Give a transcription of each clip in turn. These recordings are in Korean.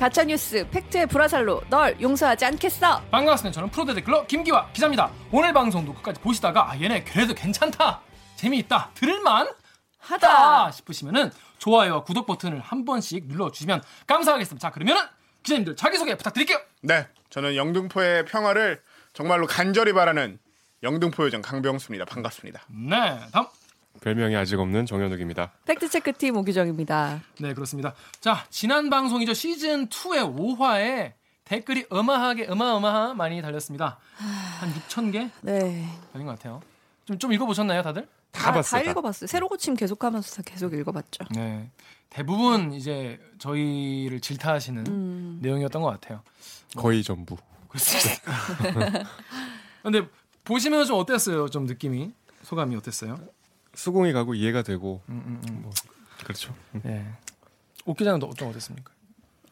가짜 뉴스 팩트의 불화살로 널 용서하지 않겠어. 반갑습니다. 저는 프로데 댓글러 김기화 기자입니다. 오늘 방송도 끝까지 보시다가 아 얘네 그래도 괜찮다, 재미있다, 들을만 하다 하다. 싶으시면은 좋아요와 구독 버튼을 한 번씩 눌러주시면 감사하겠습니다. 자 그러면은 기자님들 자기소개 부탁드릴게요. 네, 저는 영등포의 평화를 정말로 간절히 바라는 영등포 요정 강병수입니다. 반갑습니다. 네 다음 별명이 아직 없는 정현욱입니다. 팩트체크팀 오기정입니다. 네 그렇습니다. 자 지난 방송이죠 시즌 2의 5화에 댓글이 어마하게 어마어마하 많이 달렸습니다. 한 6천 개 네. 달린 것 같아요. 좀 좀 읽어보셨나요 다들? 다 아, 봤어요. 다 읽어봤어요. 새로 고침 계속하면서 다 계속 읽어봤죠. 네. 대부분 이제 저희를 질타하시는 음. 내용이었던 것 같아요. 거의 전부. 그렇습니다. 근데 보시면 좀 어땠어요? 좀 느낌이 소감이 어땠어요? 수긍이 가고 이해가 되고 음, 음, 음. 뭐 그렇죠. 네. 옥 기자는 좀 어땠습니까?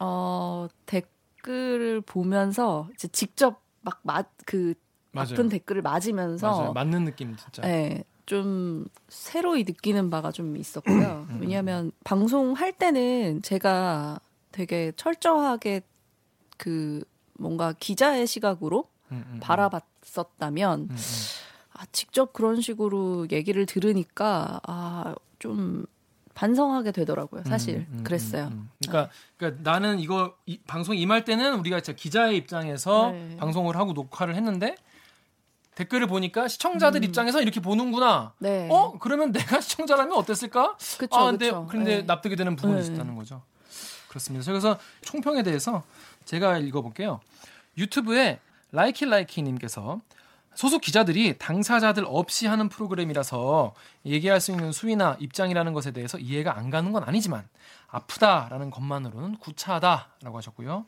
어 댓글을 보면서 이제 직접 막그 아픈 댓글을 맞으면서 맞아요. 맞는 느낌 진짜. 네, 좀 새로이 느끼는 바가 좀 있었고요. 음. 왜냐하면 방송할 때는 제가 되게 철저하게 그 뭔가 기자의 시각으로 음, 음, 음. 바라봤었다면 음, 음. 아, 직접 그런 식으로 얘기를 들으니까 아, 좀 반성하게 되더라고요. 사실 음, 음, 그랬어요. 음, 음. 그러니까, 그러니까 나는 이거 이, 방송 임할 때는 우리가 진짜 기자의 입장에서 네. 방송을 하고 녹화를 했는데 댓글을 보니까 시청자들 음. 입장에서 이렇게 보는구나. 네. 어 그러면 내가 시청자라면 어땠을까? 그쵸, 아 근데 그쵸. 근데 네. 납득이 되는 부분이 네. 있었다는 거죠. 그렇습니다. 그래서 총평에 대해서 제가 읽어볼게요. 유튜브에 라이키 라이키 님께서 소속 기자들이 당사자들 없이 하는 프로그램이라서 얘기할 수 있는 수위나 입장이라는 것에 대해서 이해가 안 가는 건 아니지만 아프다라는 것만으로는 구차하다라고 하셨고요.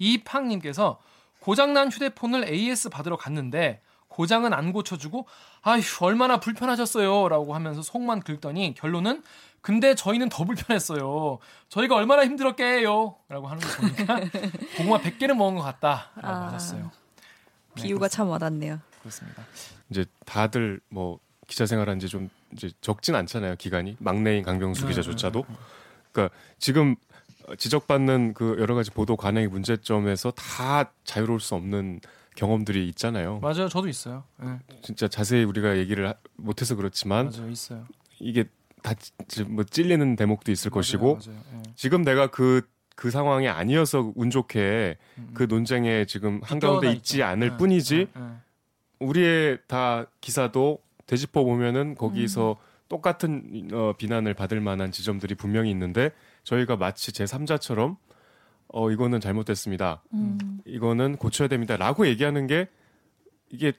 이팡님께서 고장난 휴대폰을 AS 받으러 갔는데 고장은 안 고쳐주고 아휴 얼마나 불편하셨어요라고 하면서 속만 긁더니 결론은 근데 저희는 더 불편했어요. 저희가 얼마나 힘들었게요라고 하는 거 보니까 고구마 100개를 먹은 것 같다라고 아. 하셨어요. 네, 비유가 참 와닿네요. 그렇습니다. 이제 다들 뭐 기자 생활한 지 좀 이제 적진 않잖아요. 기간이 막내인 강병수 네, 기자조차도. 그러니까 지금 지적받는 그 여러 가지 보도 관행의 문제점에서 다 자유로울 수 없는 경험들이 있잖아요. 맞아요. 저도 있어요. 네, 진짜 자세히 우리가 얘기를 하- 못해서 그렇지만 맞아요. 있어요. 이게 다뭐 찔리는 대목도 있을 것이고 맞아요, 맞아요. 예. 지금 내가 그그 상황이 아니어서 운 좋게 음, 그 논쟁에 지금 한가운데 있지. 않을 예, 뿐이지. 우리의 다 기사도 되짚어 보면은 거기서 똑같은 어, 비난을 받을 만한 지점들이 분명히 있는데 저희가 마치 제 3자처럼 어 이거는 잘못됐습니다. 음. 이거는 고쳐야 됩니다라고 얘기하는 게 이게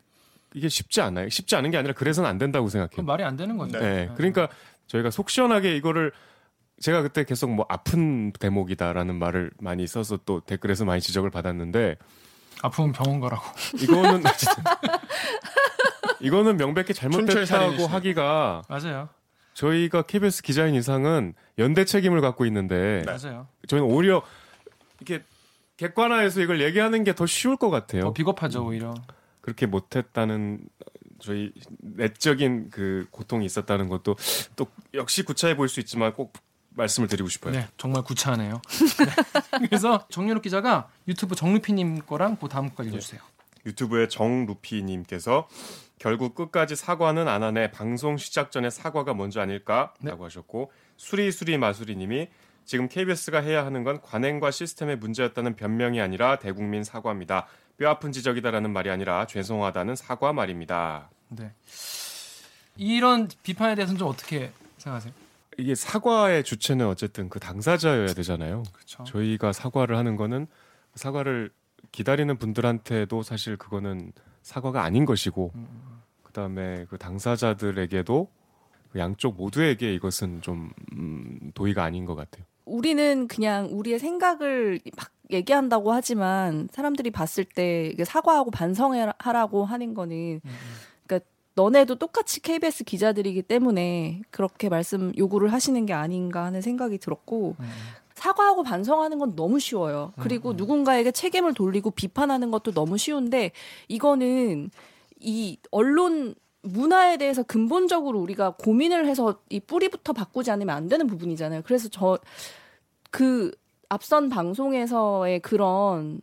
이게 쉽지 않아요. 쉽지 않은 게 아니라 그래서는 안 된다고 생각해요. 말이 안 되는 거죠. 네. 예. 그러니까 저희가 속 시원하게 이거를 제가 그때 계속 뭐 아픈 대목이다라는 말을 많이 써서 또 댓글에서 많이 지적을 받았는데 아프면 병원 가라고. 이거는 이거는 명백히. 잘못됐다고 하기가 맞아요. 저희가 KBS 기자인 이상은 연대 책임을 갖고 있는데 맞아요. 저희는 오히려 이렇게 객관화해서 이걸 얘기하는 게 더 쉬울 것 같아요. 더 비겁하죠 오히려. 그렇게 못했다는 저희 내적인 그 고통이 있었다는 것도 또 역시 구차해 보일 수 있지만 꼭 말씀을 드리고 싶어요. 네, 정말 구차하네요. 네. 그래서 정윤욱 기자가 유튜브 정루피님 거랑 그 다음 거까지 읽어주세요. 유튜브의 정루피님께서 결국 끝까지 사과는 안 하네 방송 시작 전에 사과가 먼저 아닐까라고 네. 하셨고 수리수리 마수리님이 지금 KBS가 해야 하는 건 관행과 시스템의 문제였다는 변명이 아니라 대국민 사과입니다. 뼈 아픈 지적이다라는 말이 아니라 죄송하다는 사과 말입니다. 네. 이런 비판에 대해서는 좀 어떻게 생각하세요? 이게 사과의 주체는 어쨌든 그 당사자여야 되잖아요. 그렇죠. 저희가 사과를 하는 거는 사과를 기다리는 분들한테도 사실 그거는 사과가 아닌 것이고 음, 그다음에 그 당사자들에게도 그 양쪽 모두에게 이것은 좀 음, 도의가 아닌 것 같아요. 우리는 그냥 우리의 생각을 막 얘기한다고 하지만 사람들이 봤을 때 사과하고 반성하라고 하는 거는 그러니까 너네도 똑같이 KBS 기자들이기 때문에 그렇게 말씀 요구를 하시는 게 아닌가 하는 생각이 들었고 사과하고 반성하는 건 너무 쉬워요. 그리고 누군가에게 책임을 돌리고 비판하는 것도 너무 쉬운데 이거는 이 언론 문화에 대해서 근본적으로 우리가 고민을 해서 이 뿌리부터 바꾸지 않으면 안 되는 부분이잖아요. 그래서 저 그 앞선 방송에서의 그런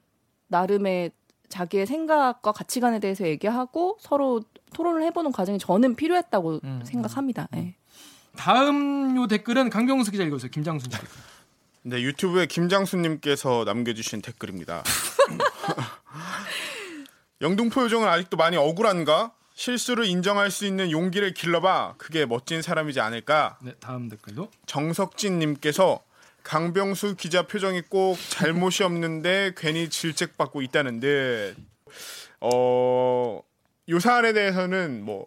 나름의 자기의 생각과 가치관에 대해서 얘기하고 서로 토론을 해보는 과정이 저는 필요했다고 음, 생각합니다. 예. 다음 요 댓글은 강병수 기자 읽어주세요. 김장순 씨. 네, 유튜브에 김장수님께서 남겨주신 댓글입니다. 영등포 요정은 아직도 많이 억울한가? 실수를 인정할 수 있는 용기를 길러봐. 그게 멋진 사람이지 않을까? 네, 다음 댓글도. 정석진님께서 강병수 기자 표정이 꼭 잘못이 없는데 괜히 질책받고 있다는 듯. 어, 요 사안에 대해서는 뭐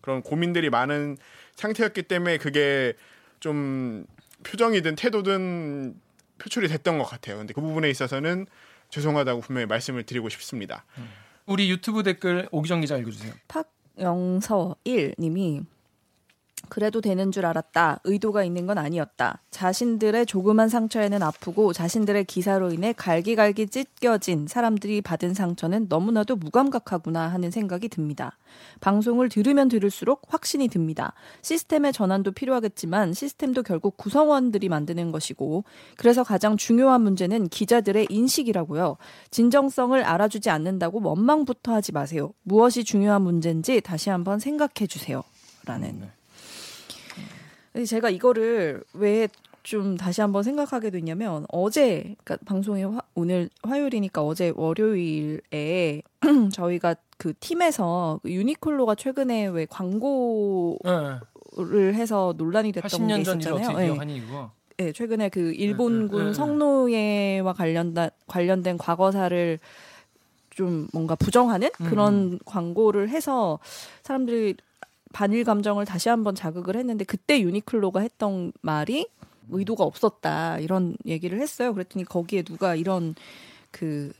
그런 고민들이 많은 상태였기 때문에 그게 좀 표정이든 태도든 표출이 됐던 것 같아요. 근데 그 부분에 있어서는 죄송하다고 분명히 말씀을 드리고 싶습니다. 우리 유튜브 댓글 오기정 기자 읽어주세요. 박영서 1님이 그래도 되는 줄 알았다. 의도가 있는 건 아니었다. 자신들의 조그만 상처에는 아프고 자신들의 기사로 인해 갈기갈기 찢겨진 사람들이 받은 상처는 너무나도 무감각하구나 하는 생각이 듭니다. 방송을 들으면 들을수록 확신이 듭니다. 시스템의 전환도 필요하겠지만 시스템도 결국 구성원들이 만드는 것이고 그래서 가장 중요한 문제는 기자들의 인식이라고요. 진정성을 알아주지 않는다고 원망부터 하지 마세요. 무엇이 중요한 문제인지 다시 한번 생각해 주세요. 라는 네. 근데 제가 이거를 왜 좀 다시 한번 생각하게 됐냐면 어제 그러니까 방송이 화, 오늘 화요일이니까 어제 월요일에 저희가 그 팀에서 그 유니클로가 최근에 왜 광고를 네. 해서 논란이 됐던 게 80년 전 일을 있었잖아요. 예. 예, 최근에 그 일본군 네, 네, 네. 성노예와 관련된 관련된 과거사를 좀 뭔가 부정하는 음, 그런 광고를 해서 사람들이 반일 감정을 다시 한번 자극을 했는데 그때 유니클로가 했던 말이 의도가 없었다 이런 얘기를 했어요. 그랬더니 거기에 누가 이런 그,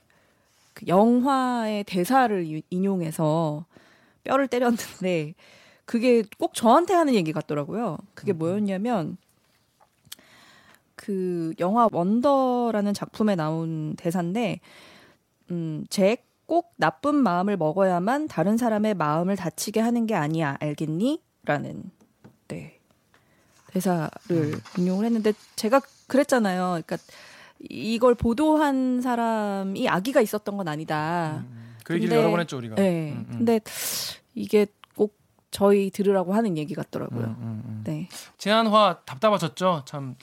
그 영화의 대사를 유- 인용해서 뼈를 때렸는데 그게 꼭 저한테 하는 얘기 같더라고요. 그게 뭐였냐면 그 영화 원더라는 작품에 나온 대사인데 음, 잭 꼭 나쁜 마음을 먹어야만 다른 사람의 마음을 다치게 하는 게 아니야. 알겠니? 라는 네. 대사를 인용을 했는데 제가 그랬잖아요. 그러니까 이걸 보도한 사람이 아기가 있었던 건 아니다. 그 얘기를 여러 번 했죠 우리가. 네. 음, 음. 근데 이게 꼭 저희 들으라고 하는 얘기 같더라고요. 음, 음, 음. 네. 제한화 답답하셨죠? 참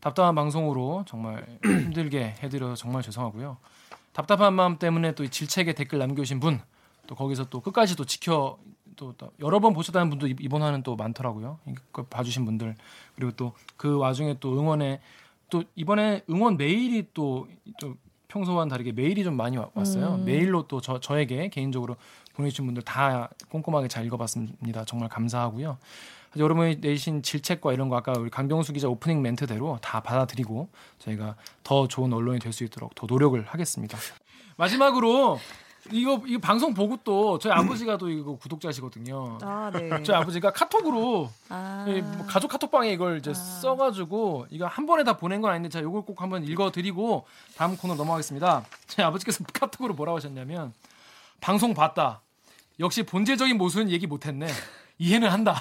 답답한 방송으로 정말 힘들게 해드려 정말 죄송하고요. 답답한 마음 때문에 또이 질책에 댓글 남겨주신 분, 또 거기서 또 끝까지 또 지켜 또, 또 여러 번 보셨다는 분도 이- 이번 화는 또 많더라고요. 이거 봐주신 분들 그리고 또 그 와중에 또 응원에 또 이번에 응원 메일이 또, 또 평소와는 다르게 메일이 좀 많이 와- 왔어요. 음. 메일로 또 저, 저에게 개인적으로 보내주신 분들 다 꼼꼼하게 잘 읽어봤습니다. 정말 감사하고요. 여러분이 내신 질책과 이런 거 아까 우리 강병수 기자 오프닝 멘트대로 다 받아들이고 저희가 더 좋은 언론이 될 수 있도록 더 노력을 하겠습니다. 마지막으로 이거 이 방송 보고 또 저희 아버지가 또 이거 구독자시거든요. 아, 네. 저희 아버지가 카톡으로 아. 이뭐 가족 카톡방에 이걸 이제 써가지고 이거 한 번에 다 보낸 건 아닌데 제가 이걸 꼭 한번 읽어드리고 다음 코너 넘어가겠습니다. 저희 아버지께서 카톡으로 뭐라고 하셨냐면 방송 봤다. 역시 본질적인 모습은 얘기 못했네. 이해는 한다.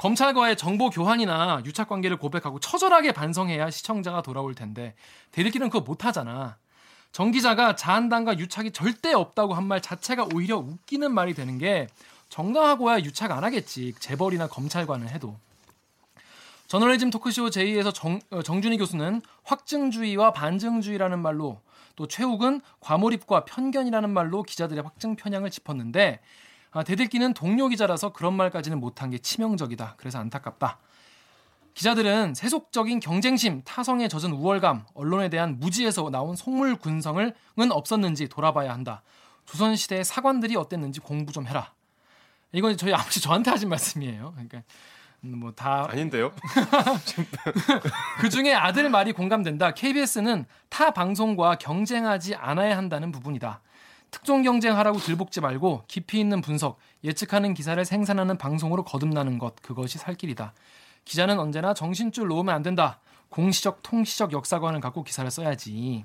검찰과의 정보 교환이나 유착 관계를 고백하고 처절하게 반성해야 시청자가 돌아올 텐데 대리기는 그거 못하잖아. 정 기자가 자한당과 유착이 절대 없다고 한 말 자체가 오히려 웃기는 말이 되는 게 정당하고야 유착 안 하겠지. 재벌이나 검찰과는 해도. 저널리즘 토크쇼 제2에서 정, 어, 정준희 교수는 확증주의와 반증주의라는 말로 또 최욱은 과몰입과 편견이라는 말로 기자들의 확증 편향을 짚었는데 아, 대들기는 동료 기자라서 그런 말까지는 못한 게 치명적이다. 그래서 안타깝다. 기자들은 세속적인 경쟁심, 타성에 젖은 우월감, 언론에 대한 무지에서 나온 속물 군성을은 없었는지 돌아봐야 한다. 조선시대의 사관들이 어땠는지 공부 좀 해라. 이건 저희 아버지 저한테 하신 말씀이에요. 그러니까 뭐 다 아닌데요? 그 중에 아들 말이 공감된다. KBS는 타 방송과 경쟁하지 않아야 한다는 부분이다. 특종 경쟁하라고 들볶지 말고 깊이 있는 분석, 예측하는 기사를 생산하는 방송으로 거듭나는 것 그것이 살 길이다. 기자는 언제나 정신줄 놓으면 안 된다. 공시적 통시적 역사관을 갖고 기사를 써야지.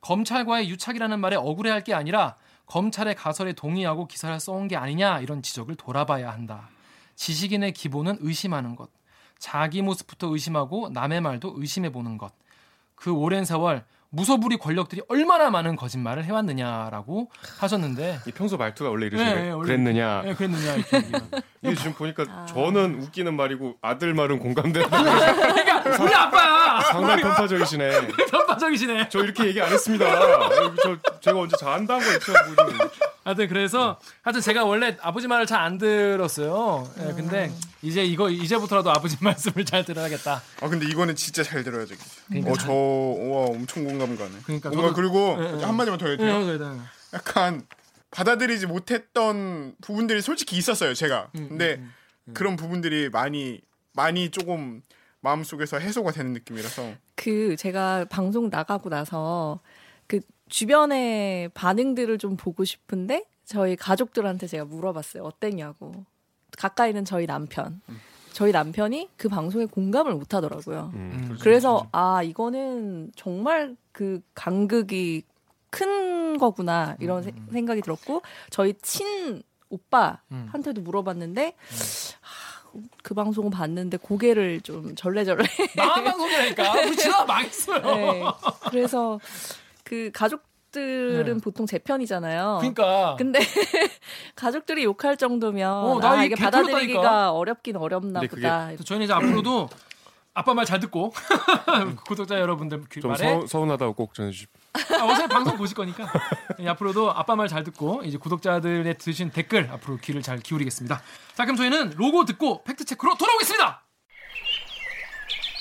검찰과의 유착이라는 말에 억울해할 게 아니라 검찰의 가설에 동의하고 기사를 써온 게 아니냐 이런 지적을 돌아봐야 한다. 지식인의 기본은 의심하는 것. 자기 모습부터 의심하고 남의 말도 의심해 보는 것. 그 오랜 세월 무소불위 권력들이 얼마나 많은 거짓말을 해왔느냐라고 하셨는데 이 평소 말투가 원래 이러신가요? 네, 네, 그랬느냐? 예, 그랬느냐 이렇게. 이게 지금 보니까 저는 웃기는 말이고 아들 말은 공감되는 그러니까 우리 아빠야 상당히 편파적이시네. 편파적이시네. 저 이렇게 얘기 안 했습니다. 저 제가 언제 잘한다는 거 있죠? 뭐 하여튼 그래서 하여튼 제가 원래 아버지 말을 잘 안 들었어요. 예, 근데 이제 이거 이제부터라도 아버지 말씀을 잘 들어야겠다. 아 근데 이거는 진짜 잘 들어야 되겠어. 그러니까. 어저 와 엄청 공감 가네. 그러니까 뭔가 저도- 그리고 예, 예. 한 마디만 더 해도 예, 돼요? 예, 예. 약간 받아들이지 못했던 부분들이 솔직히 있었어요. 제가. 음, 근데 그런 부분들이 많이 많이 조금 마음 속에서 해소가 되는 느낌이라서. 그 제가 방송 나가고 나서 그 주변의 반응들을 좀 보고 싶은데 저희 가족들한테 제가 물어봤어요. 어땠냐고. 가까이는 저희 남편. 저희 남편이 그 방송에 공감을 못 하더라고요. 음, 그래서 아 이거는 정말 그 간극이 큰 거구나 이런 세- 생각이 들었고 저희 친 오빠한테도 물어봤는데 아, 그 방송을 봤는데 고개를 좀 절레절레 망한 방송이라니까 우리 망했어요. 네. 그래서 그 가족 들은 네. 보통 제 편이잖아요. 그러니까 근데 가족들이 욕할 정도면 어, 나 아, 이게 받아들이기가. 어렵긴 어렵나 그게 보다. 그래서 저희는 이제 앞으로도 아빠 말 잘 듣고 구독자 여러분들 귀 좀 말에 서, 서운하다고 꼭 전해주십시오. 아, 어차피 방송 보실 거니까 예, 앞으로도 아빠 말 잘 듣고 이제 구독자들의 드신 댓글 앞으로 귀를 잘 기울이겠습니다. 자 그럼 저희는 로고 듣고 팩트 체크로 돌아오겠습니다.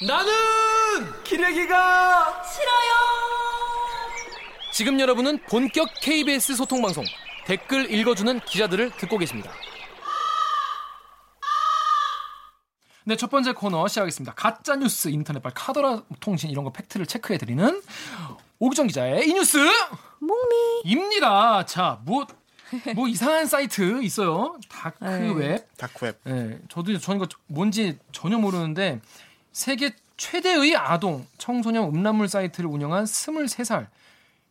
나는 기레기가 싫어요. 지금 여러분은 본격 KBS 소통 방송 댓글 읽어주는 기자들을 듣고 계십니다. 네, 첫 번째 코너 시작하겠습니다. 가짜 뉴스 인터넷 발 카더라 통신 이런 거 팩트를 체크해 드리는 오기정 기자의 이 뉴스 뭥미. 입니다. 자, 뭐, 뭐 이상한 사이트 있어요. 다크웹. 다크웹. 예, 저도 저는 이거 뭔지 전혀 모르는데 세계 최대의 아동 청소년 음란물 사이트를 운영한 23살.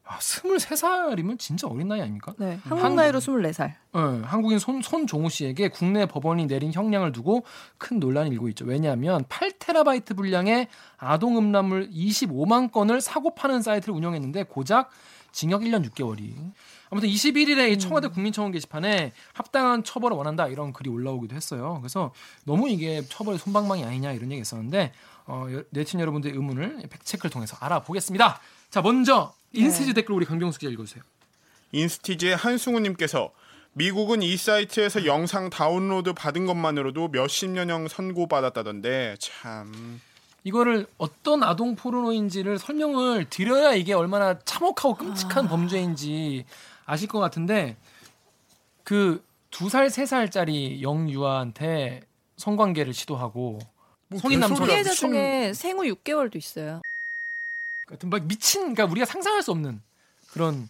아, 23살이면 진짜 어린 나이 아닙니까? 네, 한국 나이로 24살. 예, 한국인 손, 손종우 씨에게 국내 법원이 내린 형량을 두고 큰 논란이 일고 있죠. 왜냐하면 8테라바이트 분량의 아동 음란물 25만 건을 사고 파는 사이트를 운영했는데 고작 징역 1년 6개월이. 아무튼 21일에 이 청와대 국민청원 게시판에 합당한 처벌을 원한다 이런 글이 올라오기도 했어요. 그래서 너무 이게 처벌의 솜방망이 아니냐 이런 얘기 있었는데 어, 여- 네티즌 여러분들의 의문을 팩트체크를 통해서 알아보겠습니다. 자 먼저 인스티즈 댓글 우리 강병수 기자 읽어주세요. 인스티즈의 한승우님께서 미국은 이 사이트에서 영상 다운로드 받은 것만으로도 몇십 년형 선고받았다던데 참 이거를 어떤 아동 포르노인지를 설명을 드려야 이게 얼마나 참혹하고 끔찍한 범죄인지 아실 것 같은데 그 두 살 세 살짜리 영유아한테 성관계를 시도하고 성인 남성 피해자 중에 생후 6개월도 있어요. 같은 막 미친 그러니까 우리가 상상할 수 없는 그런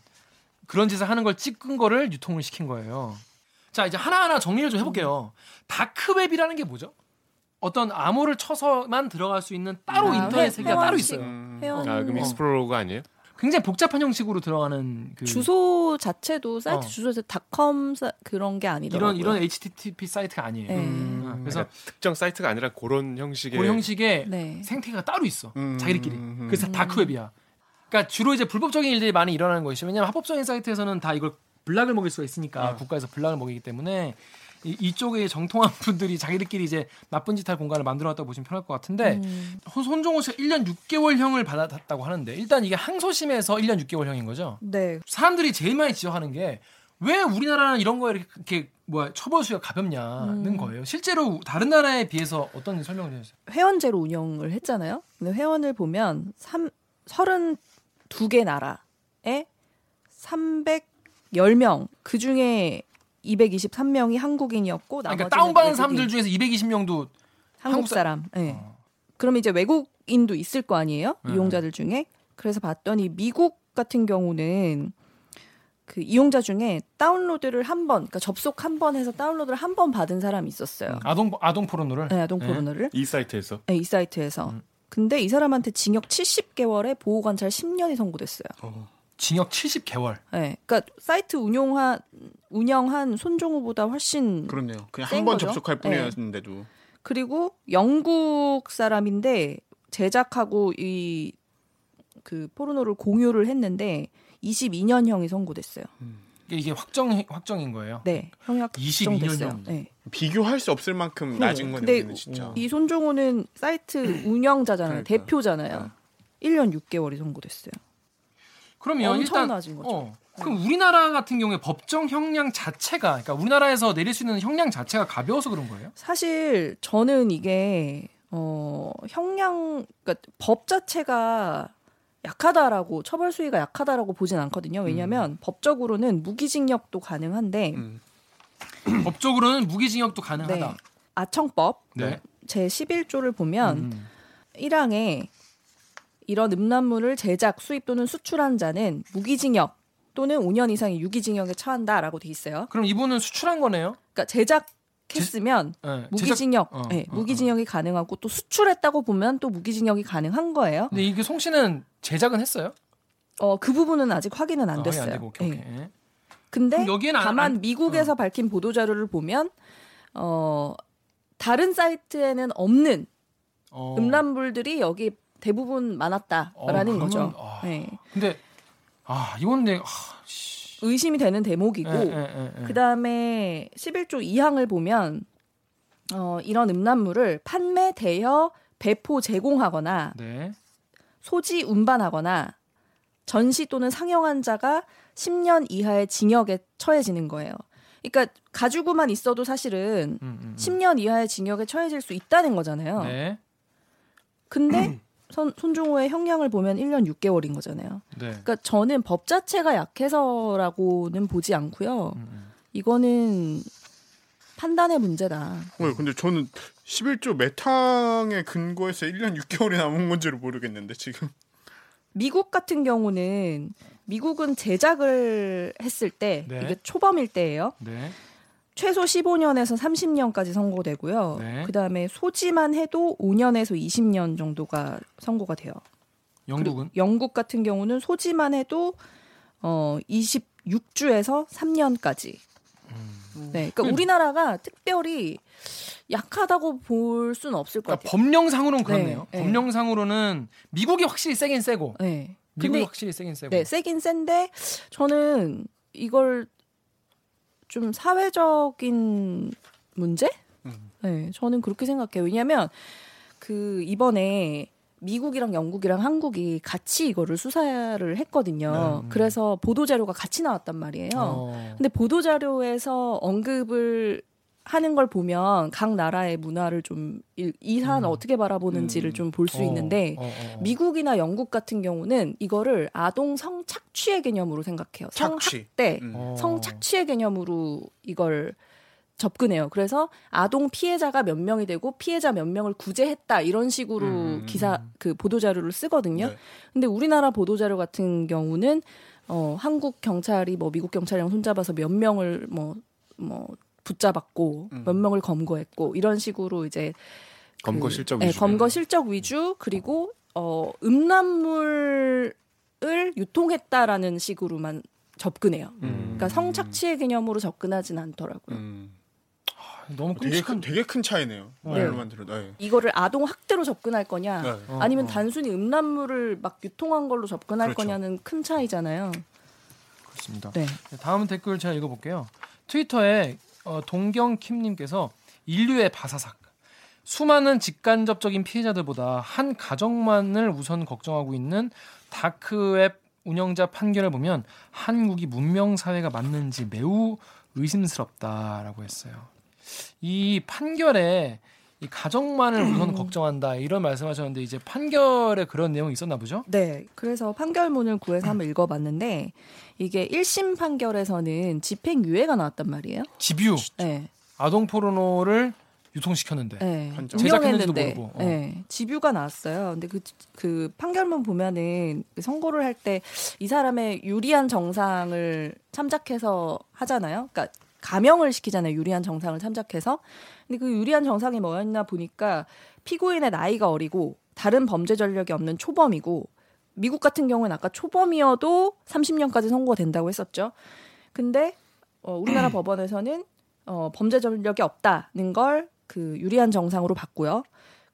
그런 짓을 하는 걸 찍은 거를 유통을 시킨 거예요. 자 이제 하나하나 정리를 좀 해볼게요. 다크웹이라는 게 뭐죠? 어떤 암호를 쳐서만 들어갈 수 있는 따로 아, 인터넷 회- 세계가 따로 회원식. 있어요. 음, 회원 아 그럼 어. 익스플로러가 아니에요? 굉장히 복잡한 형식으로 들어가는 그 주소 자체도 사이트 어. 주소에서 닷컴 사- 그런 게 아니더라고요. 이런 이런 HTTP 사이트가 아니에요. 네. 음, 그래서 그러니까 특정 사이트가 아니라 그런 형식의 그 형식의 네. 생태계가 따로 있어. 음, 자기들끼리. 음. 그래서 다크웹이야. 그러니까 주로 이제 불법적인 일들이 많이 일어나는 것이죠. 왜냐하면 합법적인 사이트에서는 다 이걸 블락을 먹일 수가 있으니까 국가에서 블락을 먹이기 때문에 이, 이쪽에 정통한 분들이 자기들끼리 이제 나쁜 짓 할 공간을 만들어놨다고 보시면 편할 것 같은데 음. 손- 손종호 씨가 1년 6개월형을 받았다고 하는데 일단 이게 항소심에서 1년 6개월형인 거죠. 네. 사람들이 제일 많이 지적하는 게 왜 우리나라는 이런 거에 이렇게, 이렇게 뭐야 처벌 수위가 가볍냐는 음. 거예요. 실제로 다른 나라에 비해서 어떤 설명을 해주세요. 회원제로 운영을 했잖아요. 근데 회원을 보면 3 32개 나라에 310명 그 중에 223명이 한국인이었고 나머지는 그러니까 다운받은. 사람들 중에서 220명도 한국 사- 사람. 예. 어. 그러면 이제 외국인도 있을 거 아니에요? 네. 이용자들 중에. 그래서 봤더니 미국 같은 경우는 그 이용자 중에 다운로드를 한 번, 그러니까 접속 한 번 해서 다운로드를 한 번 받은 사람이 있었어요. 아동 아동 포르노를 네, 아동 네. 포르노를. 이 사이트에서 네, 이 사이트에서. 음. 근데 이 사람한테 징역 70개월에 보호관찰 10년이 선고됐어요. 징역 70개월. 네, 그러니까 사이트 운용한 운영한 손종우보다 훨씬 그렇네요. 그냥 센한 번? 접속할 네. 뿐이었는데도 그리고 영국 사람인데 제작하고 이 그 포르노를 공유를 했는데 22년형이 선고됐어요. 이게, 이게 확정 확정인 거예요. 네, 22년 확정됐어요. 형. 네. 비교할 수 없을 만큼 네. 낮은 거네요. 근데 진짜. 이 손종우는 사이트 운영자잖아요. 그러니까요. 대표잖아요. 1년 6개월이 선고됐어요. 그러면 일단. 어, 그럼 우리나라 같은 경우에 법정 형량 자체가 그러니까 우리나라에서 내릴 수 있는 형량 자체가 가벼워서 그런 거예요? 사실 저는 이게 어 형량 그러니까 법 자체가 약하다라고 처벌 수위가 약하다라고 보진 않거든요. 왜냐하면 법적으로는 무기징역도 가능한데 음. 법적으로는 무기징역도 네. 가능하다. 아청법 네. 제 11조를 보면 음. 1항에 이런 음란물을 제작, 수입 또는 수출한 자는 무기징역 또는 5년 이상의 유기징역에 처한다라고 돼 있어요. 그럼 이분은 수출한 거네요? 그러니까 제작 했으면 네. 무기징역, 제작- 어, 네, 어, 무기징역이 가능하고 또 수출했다고 보면 또 무기징역이 가능한 거예요. 근데 이게 송 씨는 제작은 했어요? 어, 그 부분은 아직 확인은 안 아, 됐어요. 안 되고, 오케이, 네. 오케이. 근데 안- 다만 안- 어. 미국에서 밝힌 보도 자료를 보면 어 다른 사이트에는 없는 어. 음란물들이 여기 대부분 많았다라는 어, 거죠. 아. 네. 근데 아 이건 내 아, 씨. 의심이 되는 대목이고 예, 예, 예, 예. 그다음에 11조 2항을 보면 어 이런 음란물을 판매, 대여, 배포, 제공하거나 네. 소지 운반하거나 전시 또는 상영한 자가 10년 이하의 징역에 처해지는 거예요. 그러니까 가지고만 있어도 사실은 음, 음, 음. 10년 이하의 징역에 처해질 수 있다는 거잖아요. 네. 근데 손, 손종호의 형량을 보면 1년 6개월인 거잖아요. 네. 그러니까 저는 법 자체가 약해서라고는 보지 않고요. 음, 음. 이거는 판단의 문제다. 어, 근데 저는 11조 메탕에 근거해서 1년 6개월이 남은 건지를 모르겠는데 지금. 미국 같은 경우는 미국은 제작을 했을 때 네. 이게 초범일 때예요. 네. 최소 15년에서 30년까지 선고되고요. 네. 그다음에 소지만 해도 5년에서 20년 정도가 선고가 돼요. 영국은 영국 같은 경우는 소지만 해도 어 26주에서 3년까지. 네. 그러니까 그- 우리나라가 특별히 약하다고 볼 수는 없을 것 그러니까 같아요. 법령상으로는 그렇네요. 네, 네. 법령상으로는 미국이 확실히 세긴 세고 네. 미국이 근데 확실히 세긴 세고. 네, 세긴 센데 저는 이걸 좀 사회적인 문제? 음. 네, 저는 그렇게 생각해요. 왜냐하면 그 이번에 미국이랑 영국이랑 한국이 같이 이거를 수사를 했거든요. 네. 그래서 보도 자료가 같이 나왔단 말이에요. 어. 근데 보도 자료에서 언급을 하는 걸 보면 각 나라의 문화를 좀 이 사안을 음. 어떻게 바라보는지를 음. 좀볼수 어, 있는데 어, 어, 어. 미국이나 영국 같은 경우는 이거를 아동 성착취의 개념으로 생각해요. 착취. 성학대, 음. 어. 성착취의 개념으로 이걸 접근해요. 그래서 아동 피해자가 몇 명이 되고 피해자 몇 명을 구제했다 이런 식으로 음. 기사 그 보도 자료를 쓰거든요. 네. 근데 우리나라 보도 자료 같은 경우는 어 한국 경찰이 뭐 미국 경찰이랑 손잡아서 몇 명을 뭐뭐 붙잡았고 음. 몇 명을 검거했고 이런 식으로 이제 검거 그, 실적 네, 위주. 검거 실적 위주 그리고 어 음란물을 유통했다라는 식으로만 접근해요. 음. 그러니까 성착취의 개념으로 접근하진 않더라고요. 음. 너무 되게 끔찍한 큰 되게 큰 차이네요. 네. 말로만 들어도. 네. 이거를 아동 학대로 접근할 거냐, 네. 어, 아니면 어. 단순히 음란물을 막 유통한 걸로 접근할 그렇죠. 거냐는 큰 차이잖아요. 그렇습니다. 네. 네, 다음 댓글 제가 읽어볼게요. 트위터에 어, 동경킴님께서 인류의 바사삭. 수많은 직간접적인 피해자들보다 한 가정만을 우선 걱정하고 있는 다크웹 운영자 판결을 보면 한국이 문명 사회가 맞는지 매우 의심스럽다라고 했어요. 이 판결에 이 가정만을 우선 걱정한다 이런 말씀하셨는데 이제 판결에 그런 내용이 있었나 보죠? 네. 그래서 판결문을 구해서 한번 읽어봤는데 이게 1심 판결에서는 집행유예가 나왔단 말이에요. 집유 네. 아동 포르노를 유통시켰는데. 네, 모르고, 어. 네, 집유가 나왔어요. 근데 그, 그 판결문 보면은 그 선고를 할 때 이 사람의 유리한 정상을 참작해서 하잖아요. 그러니까 감형을 시키잖아요. 유리한 정상을 참작해서. 근데 그 유리한 정상이 뭐였나 보니까 피고인의 나이가 어리고 다른 범죄 전력이 없는 초범이고 미국 같은 경우는 아까 초범이어도 30년까지 선고가 된다고 했었죠. 근데 어, 우리나라 법원에서는 어, 범죄 전력이 없다는 걸 그 유리한 정상으로 봤고요.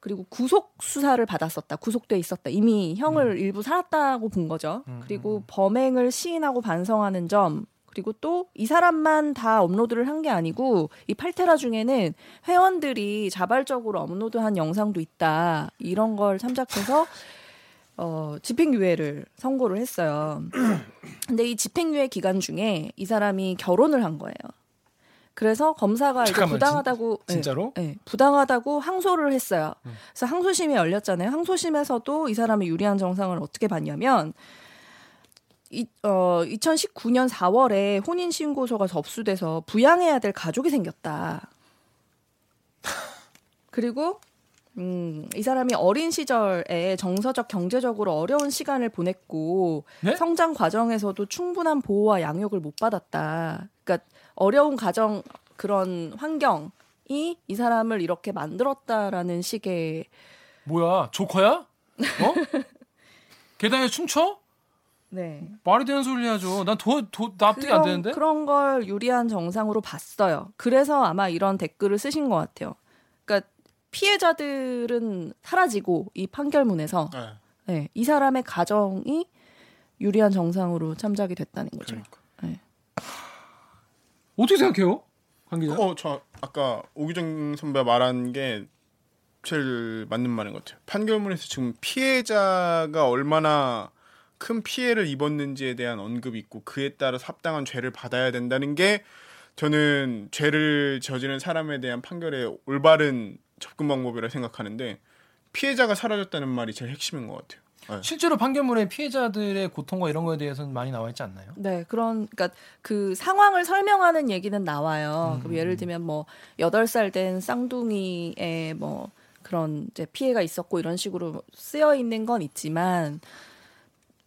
그리고 구속 수사를 받았었다. 구속돼 있었다. 이미 형을 일부 살았다고 본 거죠. 음, 그리고 범행을 시인하고 반성하는 점 그리고 또 이 사람만 다 업로드를 한 게 아니고 이 팔테라 중에는 회원들이 자발적으로 업로드한 영상도 있다. 이런 걸 참작해서 어, 집행유예를 선고를 했어요. 근데 이 집행유예 기간 중에 이 사람이 결혼을 한 거예요. 그래서 검사가 이제 부당하다고 네, 진짜로? 네, 부당하다고 항소를 했어요. 음. 그래서 항소심이 열렸잖아요. 항소심에서도 이 사람의 유리한 정상을 어떻게 봤냐면 이, 어, 2019년 4월에 혼인신고서가 접수돼서 부양해야 될 가족이 생겼다. 그리고 음, 이 사람이 어린 시절에 정서적, 경제적으로 어려운 시간을 보냈고 네? 성장 과정에서도 충분한 보호와 양육을 못 받았다. 그러니까 어려운 가정 그런 환경이 이 사람을 이렇게 만들었다라는 식의 뭐야 조커야? 어? 계단에 춤춰? 네. 말이 되는 소리 해야죠. 난 도, 도, 납득이 안 되는데? 그런 걸 유리한 정상으로 봤어요. 그래서 아마 이런 댓글을 쓰신 것 같아요. 그러니까 피해자들은 사라지고 이 판결문에서 네, 네, 이 사람의 가정이 유리한 정상으로 참작이 됐다는 거죠. 그러니까. 어떻게 생각해요? 관 기자? 어, 저 아까 오기정 선배 말한 게 제일 맞는 말인 것 같아요. 판결문에서 지금 피해자가 얼마나 큰 피해를 입었는지에 대한 언급이 있고 그에 따라 합당한 죄를 받아야 된다는 게 저는 죄를 저지른 사람에 대한 판결의 올바른 접근 방법이라 생각하는데 피해자가 사라졌다는 말이 제일 핵심인 것 같아요. 실제로 판결문에 피해자들의 고통과 이런 거에 대해서는 많이 나와 있지 않나요? 네, 그런 그러니까 그 상황을 설명하는 얘기는 나와요. 음. 그럼 예를 들면 뭐 여덟 살 된 쌍둥이의 뭐 그런 이제 피해가 있었고 이런 식으로 쓰여 있는 건 있지만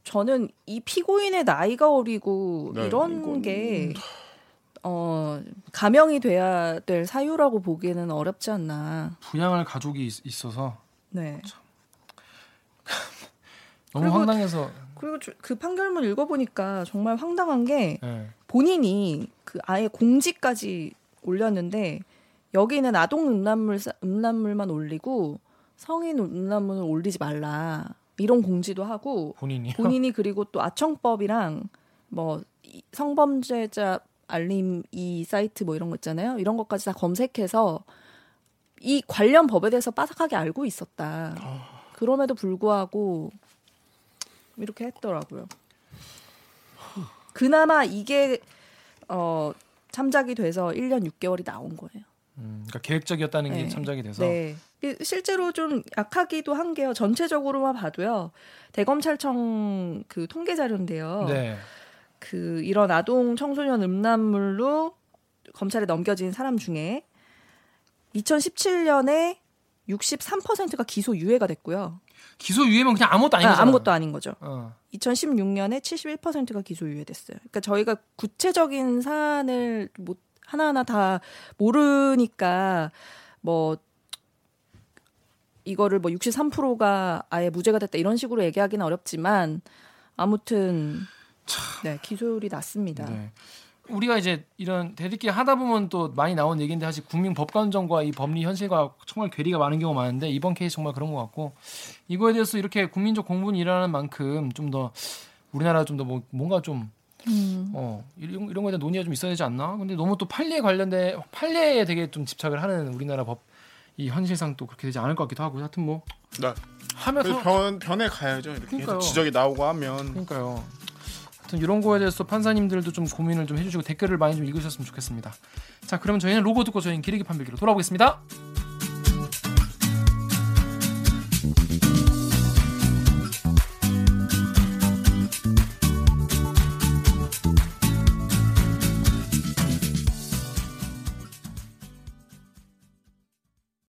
저는 이 피고인의 나이가 어리고 네, 이런 이건- 게 어, 감형이 돼야 될 사유라고 보기에는 어렵지 않나. 부양할 가족이 있, 있어서 네. 너무 그리고- 황당해서 그리고 저- 그 판결문 읽어보니까 정말 황당한 게 예. 본인이 그 아예 공지까지 올렸는데 여기는 아동 음란물 사- 음란물만 올리고 성인 음란물을 올리지 말라 이런 공지도 하고 본인이 본인이 그리고 또 아청법이랑 뭐 이- 성범죄자 알림 이 사이트 뭐 이런 거 있잖아요 이런 것까지 다 검색해서 이 관련 법에 대해서 빠삭하게 알고 있었다 그럼에도 불구하고 이렇게 했더라고요. 그나마 이게 어 참작이 돼서 1년 6개월이 나온 거예요. 음, 그러니까 계획적이었다는 게 네. 참작이 돼서 네. 그 실제로 좀 약하기도 한 게요. 전체적으로만 봐도요. 대검찰청 그 통계 자료인데요. 네. 그 이런 아동 청소년 음란물로 검찰에 넘겨진 사람 중에 2017년에 63%가 기소 유예가 됐고요. 기소 유예면 그냥 아무것도 아닌 아, 거잖아. 아무것도 아닌 거죠. 어. 2016년에 71%가 기소 유예됐어요. 그러니까 저희가 구체적인 사안을 못 하나하나 다 모르니까 뭐 이거를 뭐 63%가 아예 무죄가 됐다 이런 식으로 얘기하기는 어렵지만 아무튼 네, 기소율이 낮습니다. 네. 우리가 이제 이런 대립기 하다 보면 또 많이 나온 얘기인데 사실 국민 법관정과 이 법리 현실과 정말 괴리가 많은 경우가 많은데 이번 케이스 정말 그런 것 같고 이거에 대해서 이렇게 국민적 공분이 일어나는 만큼 좀 더 우리나라 좀 더 뭐, 뭔가 좀 음. 어, 이런, 이런 거에 대한 논의가 좀 있어야 되지 않나? 근데 너무 또 판례에 관련된 판례에 되게 좀 집착을 하는 우리나라 법 이 현실상 또 그렇게 되지 않을 것 같기도 하고 하여튼 뭐 네. 하면서 변 변해 가야죠. 이렇게 그러니까요. 지적이 나오고 하면 그러니까요. 하여튼 이런 거에 대해서 판사님들도 좀 고민을 좀 해주시고 댓글을 많이 좀 읽으셨으면 좋겠습니다. 자, 그럼 저희는 로고 듣고 저희는 기르기 판별기로 돌아오겠습니다.